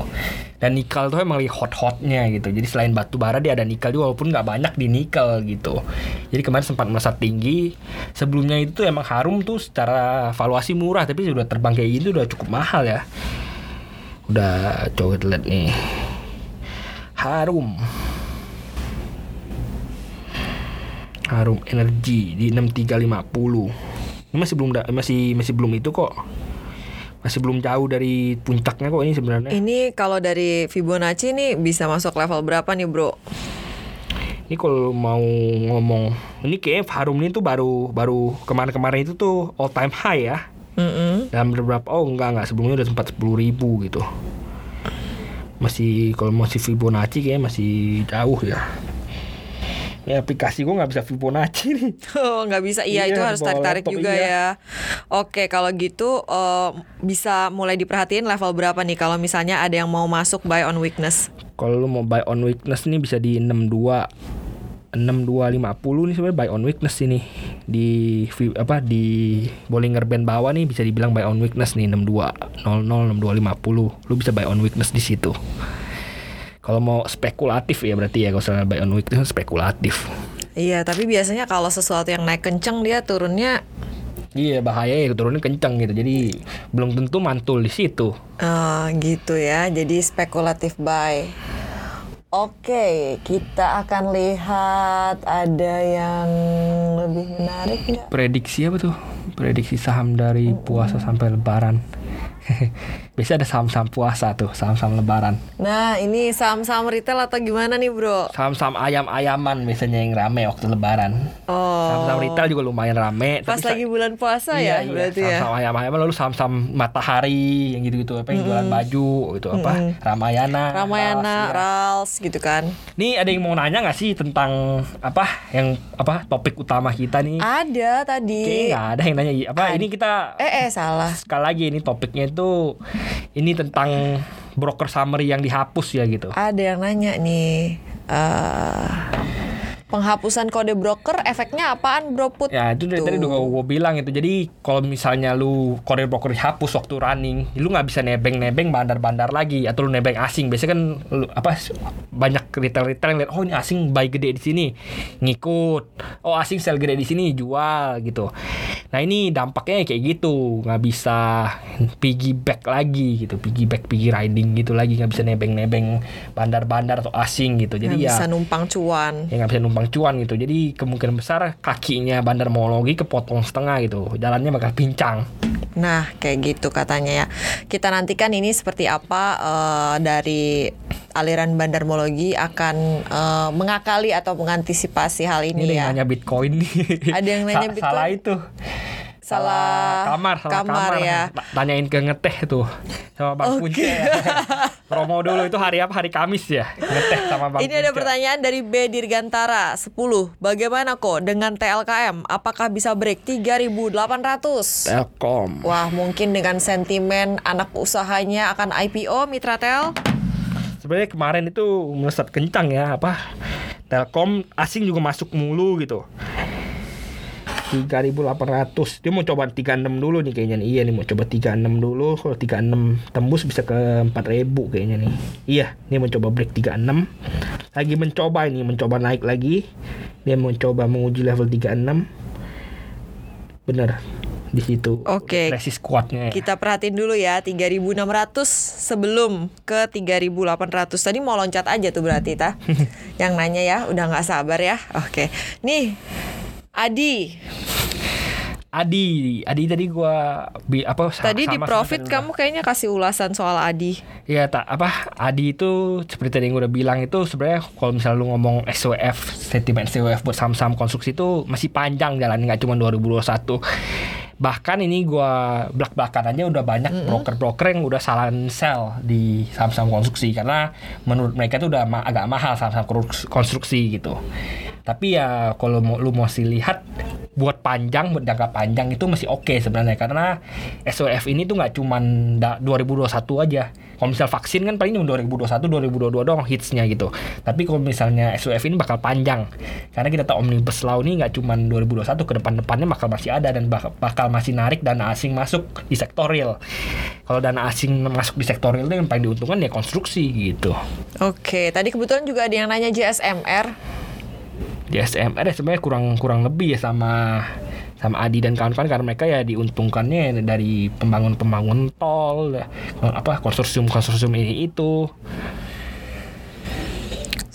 Dan nikel tuh emang lagi hot-hotnya gitu. Jadi selain batu bara dia ada nikel juga walaupun nggak banyak di nikel gitu. Jadi kemarin sempat melesat tinggi. Sebelumnya itu tuh emang Harum tuh secara valuasi murah tapi sudah terbang kayak gitu udah cukup mahal ya. Udah coba lihat nih. Harum. Harum Energi di 6350. Ini masih belum da- masih masih belum itu kok. Masih belum jauh dari puncaknya kok ini sebenarnya. Ini kalau dari Fibonacci nih bisa masuk level berapa nih, Bro? Ini kalau mau ngomong, ini kayak Harum ini tuh baru baru kemarin-kemarin itu tuh all time high ya. Mm-mm. Dalam beberapa oh enggak enggak sebelumnya udah sempat 10.000 ribu gitu. Masih kalau masih Fibonacci kayaknya masih jauh ya. Ini aplikasi gua nggak bisa Fibonacci nih. Oh, nggak bisa. Iya, Iya, itu harus bawa tarik-tarik laptop, juga iya. ya. Oke, kalau gitu eh, bisa mulai diperhatiin level berapa nih kalau misalnya ada yang mau masuk buy on weakness. Kalau lu mau buy on weakness nih bisa di 62 6250 nih sebenarnya buy on weakness ini di apa di Bollinger Band bawah nih bisa dibilang buy on weakness nih 62 00 6250 lu bisa buy on weakness di situ kalau mau spekulatif ya berarti ya kalau misalnya buy on weakness spekulatif Iya, tapi biasanya kalau sesuatu yang naik kenceng dia turunnya iya bahaya ya turunnya kencang gitu jadi belum tentu mantul di situ eh, gitu ya. Jadi spekulatif buy. Oke, kita akan lihat ada yang lebih menarik nggak? prediksi apa tuh prediksi saham dari puasa sampai lebaran biasanya ada saham-saham puasa tuh saham-saham lebaran Nah, ini saham-saham retail atau gimana nih, Bro? saham-saham ayam-ayaman biasanya yang rame waktu lebaran Oh. saham-saham retail juga lumayan rame Pas tapi lagi bulan puasa ya, iya, iya, berarti ya. saham-saham ayam-ayaman lalu saham-saham matahari yang gitu-gitu apa yang jualan baju gitu apa Ramayana Ramayana, Rals, iya. Rals gitu kan. Nih ada yang mau nanya nggak sih tentang apa yang apa topik utama kita nih? Ada Kayaknya tadi. nggak ada yang nanya apa ini kita Eh, eh salah. sekali lagi ini topiknya itu ini tentang broker summary yang dihapus ya gitu. Ada yang nanya nih. eh penghapusan kode broker efeknya apaan, Bro Put? Ya itu dari tadi udah gue bilang itu. Jadi kalau misalnya lu kode broker dihapus waktu running, lu nggak bisa nebeng-nebeng bandar-bandar lagi atau lu nebeng asing. Biasanya kan lu, apa banyak retail-retail yang lihat oh ini asing buy gede di sini ngikut. Oh asing sell gede di sini jual gitu. Nah ini dampaknya kayak gitu nggak bisa piggyback lagi gitu piggyback piggy riding gitu lagi nggak bisa nebeng-nebeng bandar-bandar atau asing gitu. Jadi Nggak ya bisa numpang cuan. ya nggak bisa numpang cuan gitu jadi kemungkinan besar kakinya bandar mologi kepotong setengah gitu jalannya bakal pincang Nah, kayak gitu katanya ya. Kita nantikan ini seperti apa eh, dari aliran bandarmologi akan eh, mengakali atau mengantisipasi hal ini ini ada yang ya. nanya bitcoin nih Ada yang nanya Sa- Bitcoin? salah itu Salah kamar salah kamar kamar, ya. Ta- tanyain ke ngeteh tuh sama bang Oke. Punce ya. promo dulu itu hari apa hari Kamis ya ngeteh sama bang Ini ada Punce. pertanyaan dari B Dirgantara 10. Bagaimana kok dengan TLKM? Apakah bisa break 3.800? Telkom Wah, mungkin dengan sentimen anak usahanya akan IPO Mitra Tel? sebenarnya kemarin itu melesat kencang ya apa Telkom asing juga masuk mulu gitu 3.800 dia mau coba 36 dulu nih kayaknya nih. Iya nih mau coba 36 dulu. Kalau 36 tembus bisa ke 4.000 kayaknya nih. Iya dia mau coba break 36 lagi mencoba ini mencoba naik lagi. Dia mau coba menguji level 36 bener di situ Oke. resist kuatnya ya. Kita perhatiin dulu ya 3.600 sebelum ke 3.800 Tadi mau loncat aja tuh berarti ta Yang nanya ya udah nggak sabar ya? Oke. Nih Adi. Adi, Adi tadi gua bi, apa Tadi di sama- profit sama- kamu kayaknya kasih ulasan soal Adi. Iya tak apa Adi itu seperti tadi yang gue udah bilang itu sebenarnya kalau misalnya lu ngomong SWF sentimen SWF buat saham-saham konstruksi itu masih panjang jalan nggak cuma 2021 bahkan ini gua belak belakan aja udah banyak broker-broker yang udah salah sell di saham-saham konstruksi. Karena menurut mereka itu udah ma- agak mahal saham-saham konstruksi gitu Tapi ya kalau mau lu masih lihat buat panjang buat jangka panjang itu masih oke sebenarnya karena SWF ini tuh nggak cuman da- 2021 aja. Kalau misal vaksin kan paling cuma 2021 2022 doang hitsnya gitu. Tapi kalau misalnya SWF ini bakal panjang karena kita tahu omnibus law ini nggak cuman 2021 ke depan-depannya bakal masih ada dan bak- bakal masih narik dana asing masuk di sektor real. Kalau dana asing masuk di sektor real itu yang paling diuntungkan ya konstruksi gitu. Oke, tadi kebetulan juga ada yang nanya JSMR. Di SMR ya sebenarnya kurang kurang lebih ya sama sama Adi dan kawan-kawan karena mereka ya diuntungkannya dari pembangun-pembangun tol apa konsorsium-konsorsium ini itu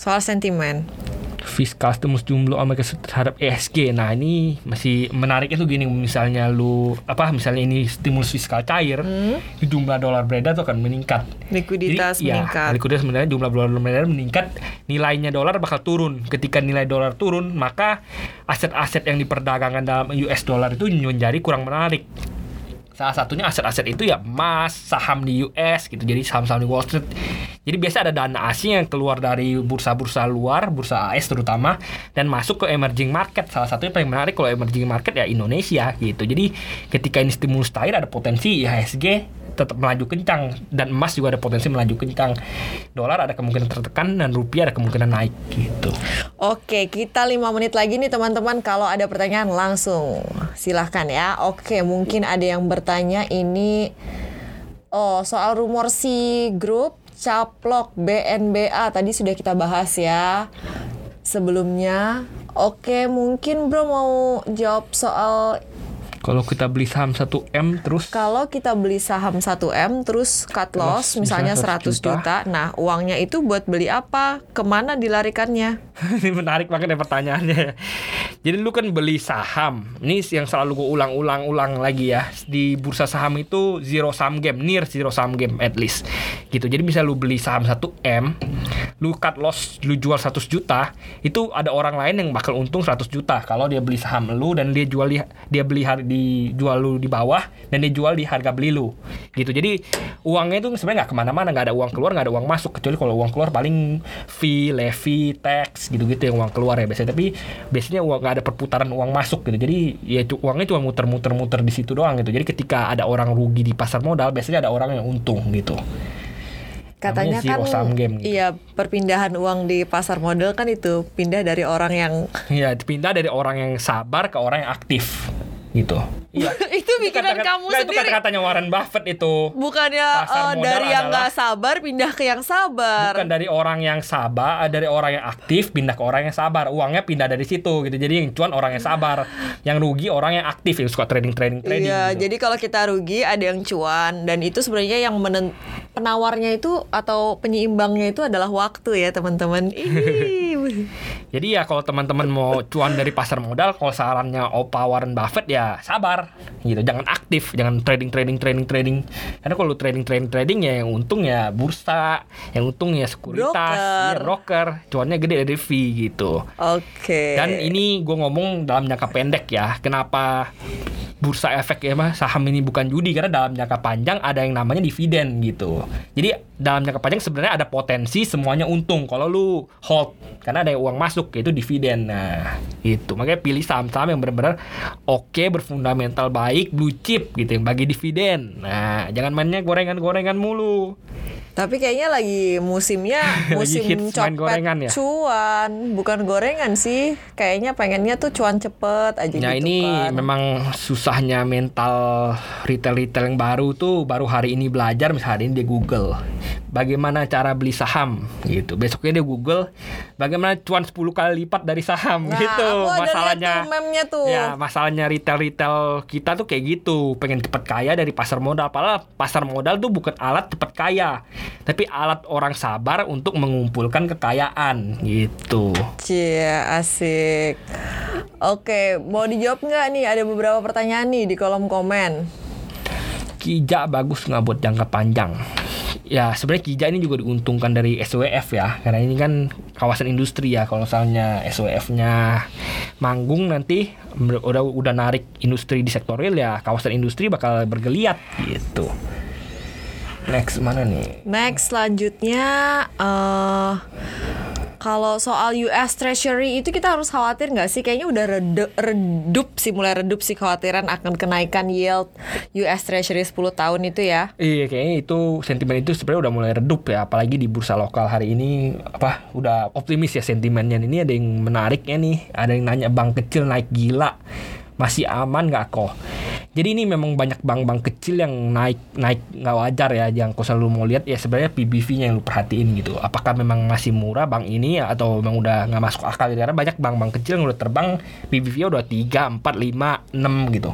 Soal sentimen. Fiskal stimulus jumlah Amerika terhadap ESG. Nah, ini masih menarik itu gini misalnya lu apa misalnya ini stimulus fiskal cair, jumlah dolar beredar tuh akan meningkat. Likuiditas Jadi, ya, meningkat. likuiditas sebenarnya jumlah dolar beredar meningkat, nilainya dolar bakal turun. Ketika nilai dolar turun, maka aset-aset yang diperdagangkan dalam US dollar itu menjadi kurang menarik. Salah satunya aset-aset itu ya emas, saham di US gitu. Jadi saham-saham di Wall Street. Jadi biasa ada dana asing yang keluar dari bursa-bursa luar, bursa AS terutama dan masuk ke emerging market. Salah satunya paling menarik kalau emerging market ya Indonesia gitu. Jadi ketika ini stimulus cair ada potensi IHSG tetap melaju kencang dan emas juga ada potensi melaju kencang. Dolar ada kemungkinan tertekan dan rupiah ada kemungkinan naik gitu. Oke, kita lima menit lagi nih teman-teman. Kalau ada pertanyaan langsung silahkan ya. Oke, mungkin ada yang bertanya ini oh soal rumor si grup caplok BNBA tadi sudah kita bahas ya sebelumnya. Oke, mungkin Bro mau jawab soal Kalau kita beli saham 1M terus kalau kita beli saham 1M terus cut loss Loss, misalnya misalnya 100 juta. Nah, uangnya itu buat beli apa? Ke mana dilarikannya? ini menarik banget ya pertanyaannya. Jadi lu kan beli saham. Ini yang selalu gue ulang-ulang-ulang lagi ya. Di bursa saham itu zero sum game, near zero sum game at least. Gitu. Jadi bisa lu beli saham 1M, lu cut loss, lu jual 100 juta, itu ada orang lain yang bakal untung 100 juta kalau dia beli saham lu dan dia jual di, dia beli har- dijual lu di bawah dan dia jual di harga beli lu. Gitu. Jadi uangnya itu sebenarnya nggak ke mana-mana, nggak ada uang keluar, nggak ada uang masuk kecuali kalau uang keluar paling fee, levy, tax gitu-gitu yang uang keluar ya biasanya. Tapi biasanya uang nggak ada perputaran uang masuk gitu. Jadi ya uangnya cuma muter-muter-muter di situ doang gitu. Jadi ketika ada orang rugi di pasar modal, biasanya ada orang yang untung gitu. Katanya kan game gitu. iya perpindahan uang di pasar modal kan itu pindah dari orang yang Ya pindah dari orang yang sabar ke orang yang aktif gitu. Iya. itu pikiran kata-kata- kamu itu sendiri. kata-katanya Warren Buffett itu. Bukannya modal dari yang adalah- nggak sabar pindah ke yang sabar. Bukan dari orang yang sabar, eh, dari orang yang aktif pindah ke orang yang sabar. Uangnya pindah dari situ gitu. Jadi yang cuan orang yang sabar, yang rugi orang yang aktif yang suka trading trading trading. Iya, gitu. jadi kalau kita rugi ada yang cuan dan itu sebenarnya yang menen- penawarnya itu atau penyeimbangnya itu adalah waktu ya teman-teman. Jadi ya kalau teman-teman mau cuan dari pasar modal, kalau sarannya Opa Warren Buffett ya sabar gitu. Jangan aktif, jangan trading trading trading trading. Karena kalau trading trading trading ya yang untung ya bursa, yang untung ya sekuritas, Broker. ya broker. Cuannya gede dari fee gitu. Oke. Dan ini gue ngomong dalam jangka pendek ya. Kenapa bursa efek ya mah saham ini bukan judi karena dalam jangka panjang ada yang namanya dividen gitu. Jadi dalam jangka panjang sebenarnya ada potensi semuanya untung kalau lu hold karena ada uang masuk yaitu dividen. Nah, itu makanya pilih saham-saham yang benar-benar oke berfundamental baik blue chip gitu yang bagi dividen. Nah, jangan mainnya gorengan-gorengan mulu. Tapi kayaknya lagi musimnya Lagi musim main copet gorengan ya? cuan, bukan gorengan sih. Kayaknya pengennya tuh cuan cepet aja Nah gitu ini kan. memang susahnya mental retail-retail yang baru tuh baru hari ini belajar misalnya hari ini dia Google bagaimana cara beli saham gitu besoknya dia Google bagaimana cuan 10 kali lipat dari saham Nah, gitu aku ada lihat masalahnya tuh tuh. ya masalahnya retail-retail kita tuh kayak gitu pengen cepet kaya dari pasar modal padahal pasar modal tuh bukan alat cepet kaya tapi alat orang sabar untuk mengumpulkan kekayaan gitu Cie, asik. Oke, mau dijawab nggak nih? Ada beberapa pertanyaan nih di kolom komen. Kija bagus nggak buat jangka panjang? Ya sebenarnya Kija ini juga diuntungkan dari SWF ya karena ini kan kawasan industri ya kalau misalnya SWF-nya manggung nanti udah udah narik industri di sektor real ya kawasan industri bakal bergeliat gitu. Next mana nih? Next selanjutnya eh kalau soal US Treasury itu kita harus khawatir nggak sih? Kayaknya udah rede- redup sih, mulai redup sih khawatiran akan kenaikan yield US Treasury 10 tahun itu ya. Iya kayaknya itu sentimen itu sebenarnya udah mulai redup ya apalagi di bursa lokal hari ini apa udah optimis ya sentimennya ini ada yang menariknya nih ada yang nanya bank kecil naik gila masih aman nggak kok jadi ini memang banyak bank-bank kecil yang naik naik nggak wajar ya yang kau selalu mau lihat ya sebenarnya PBV-nya yang lu perhatiin gitu. Apakah memang masih murah bank ini atau memang udah nggak masuk akal gitu. karena banyak bank-bank kecil yang udah terbang PBV-nya udah 3, 4, 5, 6 gitu.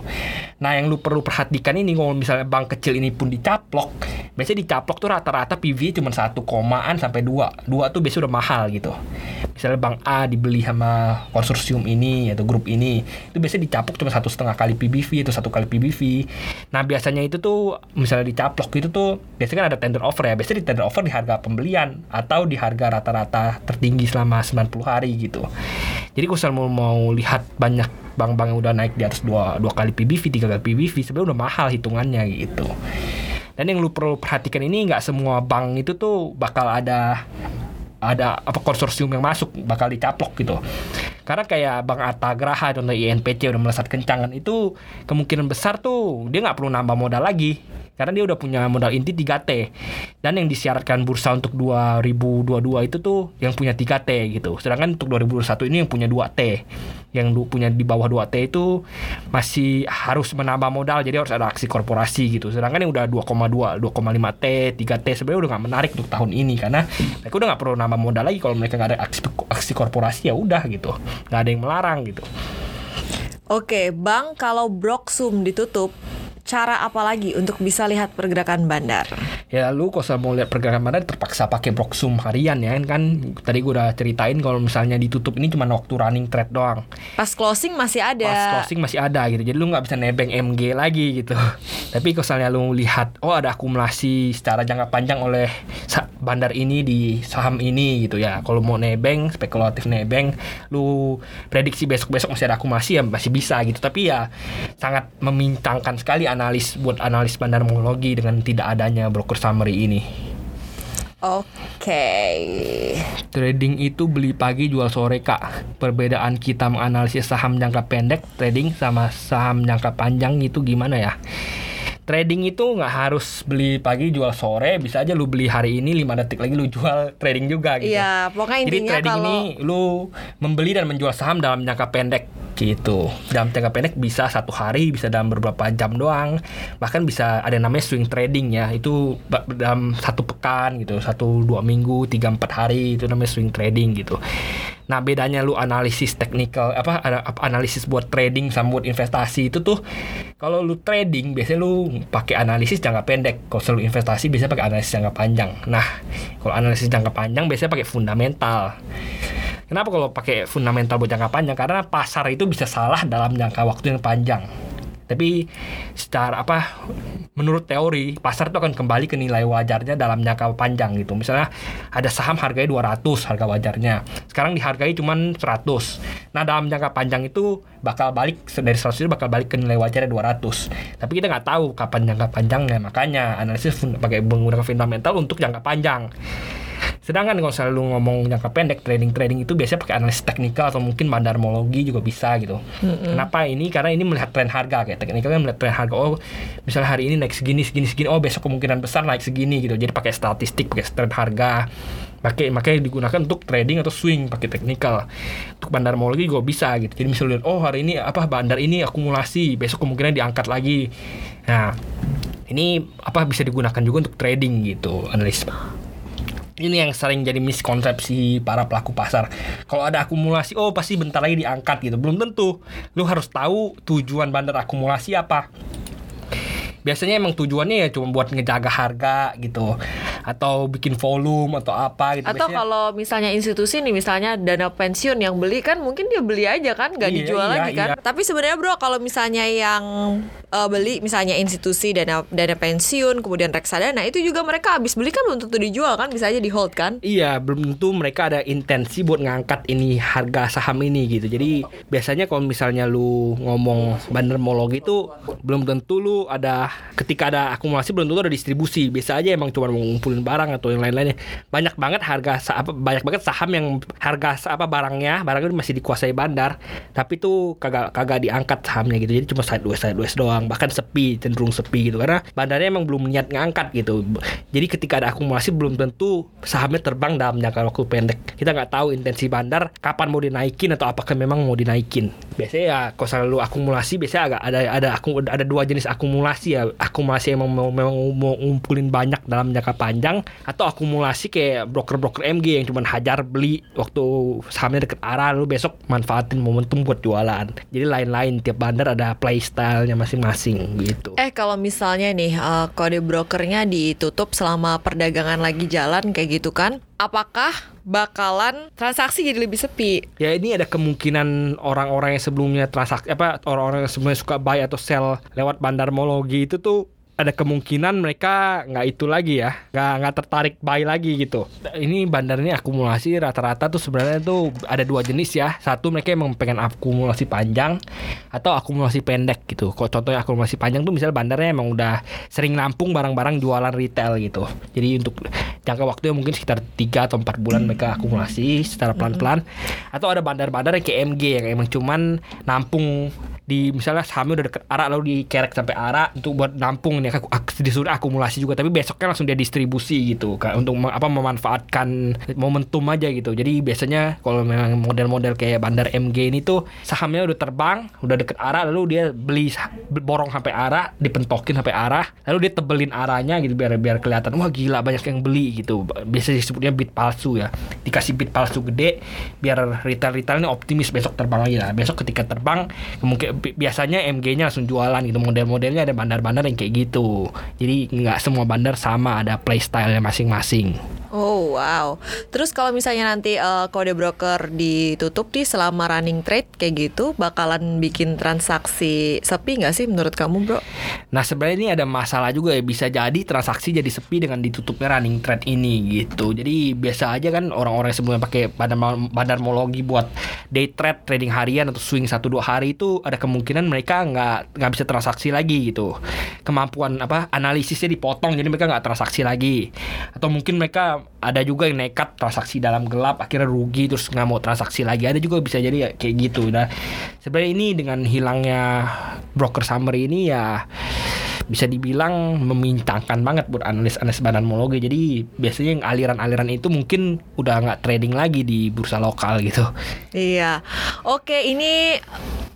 Nah yang lu perlu perhatikan ini kalau misalnya bank kecil ini pun dicaplok biasanya dicaplok tuh rata-rata PV cuma satu komaan sampai dua. Dua tuh biasanya udah mahal gitu. Misalnya bank A dibeli sama konsorsium ini atau grup ini itu biasanya dicaplok cuma satu setengah kali PBV atau satu kali PBV nah biasanya itu tuh misalnya dicaplok itu tuh biasanya kan ada tender offer ya. Biasanya di tender offer di harga pembelian atau di harga rata-rata tertinggi selama 90 hari gitu. Jadi kalau mau, mau lihat banyak bank-bank yang udah naik di atas dua, dua kali PBV tiga kali PBV sebenarnya udah mahal hitungannya gitu. Dan yang lu perlu perhatikan ini nggak semua bank itu tuh bakal ada ada apa konsorsium yang masuk bakal dicaplok gitu. Karena kayak Bank Atagraha contoh INPC udah melesat kencangan itu kemungkinan besar tuh dia nggak perlu nambah modal lagi karena dia udah punya modal inti 3T dan yang disyaratkan bursa untuk 2022 itu tuh yang punya 3T gitu. Sedangkan untuk 2021 ini yang punya 2T yang punya di bawah 2T itu masih harus menambah modal jadi harus ada aksi korporasi gitu. Sedangkan yang udah 2,2 2,5T 3T sebenarnya udah nggak menarik untuk tahun ini. Karena mereka udah nggak perlu nambah modal lagi. Kalau mereka nggak ada aksi, aksi korporasi ya udah gitu. Nggak ada yang melarang gitu. Oke, Bang, kalau Broksum ditutup, cara apa lagi untuk bisa lihat pergerakan bandar? ya lu kalau mau lihat pergerakan mana terpaksa pakai Broksum harian ya kan? Tadi gue udah ceritain kalau misalnya ditutup ini cuma waktu running trade doang. Pas closing masih ada. pas closing masih ada gitu. Jadi lu nggak bisa nebeng MG lagi gitu. Tapi kalau misalnya lu lihat oh ada akumulasi secara jangka panjang oleh bandar ini di saham ini gitu ya. Kalau mau nebeng spekulatif nebeng lu prediksi besok besok masih ada akumulasi ya masih bisa gitu. Tapi ya sangat memintangkan sekali analis buat analis bandarmologi dengan tidak adanya broker summary ini. Oke. Trading itu beli pagi jual sore kak. Perbedaan kita menganalisis saham jangka pendek Trading sama saham jangka panjang itu gimana ya? Trading itu nggak harus beli pagi jual sore. Bisa aja lu beli hari ini 5 detik lagi lu jual trading juga gitu. Iya, pokoknya Jadi intinya trading kalau ini lu membeli dan menjual saham dalam jangka pendek gitu. Dalam jangka pendek bisa satu hari bisa dalam beberapa jam doang. Bahkan bisa ada namanya swing trading ya. Itu dalam satu pekan gitu satu dua minggu tiga empat hari itu namanya swing trading gitu. Nah bedanya lu analisis teknikal apa, analisis buat trading sama buat investasi itu tuh kalau lu trading biasanya lu pakai analisis jangka pendek. Kalau selalu investasi biasanya pakai analisis jangka panjang. Nah kalau analisis jangka panjang biasanya pakai fundamental Kenapa kalau pakai fundamental buat jangka panjang? Karena pasar itu bisa salah dalam jangka waktu yang panjang. Tapi secara apa menurut teori pasar itu akan kembali ke nilai wajarnya dalam jangka panjang gitu. Misalnya ada saham harganya 200 harga wajarnya. Sekarang dihargai cuma 100. Nah, dalam jangka panjang itu bakal balik dari 100 itu bakal balik ke nilai wajarnya 200. Tapi kita nggak tahu kapan jangka panjangnya. Makanya analisis pakai menggunakan fundamental untuk jangka panjang. Sedangkan kalau selalu ngomong jangka pendek trading-trading itu biasanya pakai analisis teknikal atau mungkin bandarmologi juga bisa gitu. Kenapa ini? Karena ini melihat tren harga kayak teknikal kan melihat tren harga. Oh, misalnya hari ini naik segini segini segini. Oh, besok kemungkinan besar naik segini gitu. Jadi pakai statistik, pakai tren harga. Pakai makanya digunakan untuk trading atau swing pakai teknikal. Untuk bandarmologi juga bisa gitu. Jadi misalnya oh hari ini apa bandar ini akumulasi, besok kemungkinan diangkat lagi. Nah, ini apa bisa digunakan juga untuk trading gitu analis ini yang sering jadi miskonsepsi para pelaku pasar. Kalau ada akumulasi, oh pasti bentar lagi diangkat gitu. Belum tentu. Lu harus tahu tujuan bandar akumulasi apa. Biasanya emang tujuannya ya cuma buat ngejaga harga gitu atau bikin volume atau apa gitu. Atau Biasanya- kalau misalnya institusi nih misalnya dana pensiun yang beli kan mungkin dia beli aja kan nggak Iya, dijual iya, lagi kan. iya. Tapi sebenarnya bro kalau misalnya yang eh, beli misalnya institusi dana dana pensiun kemudian reksadana itu juga mereka habis beli kan belum tentu dijual kan bisa aja di hold kan. Iya, belum tentu mereka ada intensi buat ngangkat ini harga saham ini gitu. Jadi biasanya kalau misalnya lu ngomong bandarmologi itu belum tentu lu ada ketika ada akumulasi belum tentu ada distribusi. Biasa aja emang cuma mengumpulin ngumpulin barang atau yang lain-lainnya. Banyak banget harga apa banyak banget saham yang harga apa barangnya, barangnya masih dikuasai bandar, tapi tuh kagak kagak diangkat sahamnya gitu. Jadi cuma sideways sideways doang, bahkan sepi, cenderung sepi gitu karena bandarnya emang belum niat ngangkat gitu. Jadi ketika ada akumulasi belum tentu sahamnya terbang dalam jangka waktu pendek. Kita nggak tahu intensi bandar kapan mau dinaikin atau apakah memang mau dinaikin. Biasanya ya kalau selalu akumulasi biasanya agak ada ada aku ada dua jenis akumulasi ya. Akumulasi mau memang mau ngumpulin banyak dalam jangka panjang atau akumulasi kayak broker-broker MG yang cuma hajar beli waktu sahamnya deket arah lalu besok manfaatin momentum buat jualan. Jadi lain-lain tiap bandar ada playstyle-nya masing-masing gitu. Eh kalau misalnya nih eh, kode brokernya ditutup selama perdagangan lagi jalan kayak gitu kan, apakah bakalan transaksi jadi lebih sepi? Ya ini ada kemungkinan orang-orang yang sebelumnya transaksi apa orang-orang yang sebelumnya suka buy atau sell lewat bandarmologi itu tuh ada kemungkinan mereka nggak itu lagi ya nggak nggak tertarik buy lagi gitu. Ini bandarnya akumulasi rata-rata tuh sebenarnya tuh ada dua jenis ya. Satu mereka emang pengen akumulasi panjang atau akumulasi pendek gitu. Kok contohnya akumulasi panjang tuh misalnya bandarnya emang udah sering nampung barang-barang jualan retail gitu. Jadi untuk jangka waktunya mungkin sekitar 3 atau 4 bulan mereka akumulasi secara pelan-pelan. Atau ada bandar-bandar yang kayak MG yang emang cuman nampung di misalnya sahamnya udah deket arak lalu dikerek sampai arak untuk buat nampung nih ak- ak- disuruh akumulasi juga tapi besoknya langsung dia distribusi gitu kan untuk apa memanfaatkan momentum aja gitu. Jadi biasanya kalau memang model-model kayak bandar MG ini tuh sahamnya udah terbang udah deket arah lalu dia beli borong sampai arah dipentokin sampai arah lalu dia tebelin arahnya gitu biar biar kelihatan wah gila banyak yang beli gitu. Biasa disebutnya bid palsu ya. Dikasih bid palsu gede biar retail retailnya optimis besok terbang lagi lah. Besok ketika terbang mungkin bi- biasanya MG-nya langsung jualan gitu. Model-modelnya ada bandar-bandar yang kayak gitu jadi nggak semua bandar sama ada playstyle masing-masing Oh wow. Terus kalau misalnya nanti eh, kode broker ditutup nih selama running trade kayak gitu, bakalan bikin transaksi sepi nggak sih menurut kamu bro? Nah sebenarnya ini ada masalah juga ya bisa jadi transaksi jadi sepi dengan ditutupnya running trade ini gitu. Jadi biasa aja kan orang-orang sebelumnya pakai bandar bandarmologi buat day trade trading harian atau swing 1 2 hari itu ada kemungkinan mereka nggak nggak bisa transaksi lagi gitu. Kemampuan apa analisisnya dipotong jadi mereka nggak transaksi lagi. Atau mungkin mereka ada juga yang nekat transaksi dalam gelap akhirnya rugi terus nggak mau transaksi lagi. Ada juga bisa jadi ya kayak gitu. Nah sebenarnya ini dengan hilangnya broker summary ini ya bisa dibilang memincangkan banget buat analis-analis bandarmologi. Jadi biasanya yang aliran-aliran itu mungkin udah nggak trading lagi di bursa lokal gitu. Iya. Oke, ini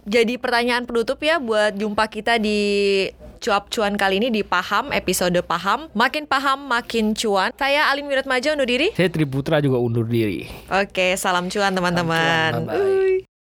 jadi pertanyaan penutup ya buat jumpa kita di cuap cuan kali ini di paham episode paham. Makin paham makin cuan. Saya Alin Wiratmaja undur diri. Saya Triputra juga undur diri. oke salam cuan teman-teman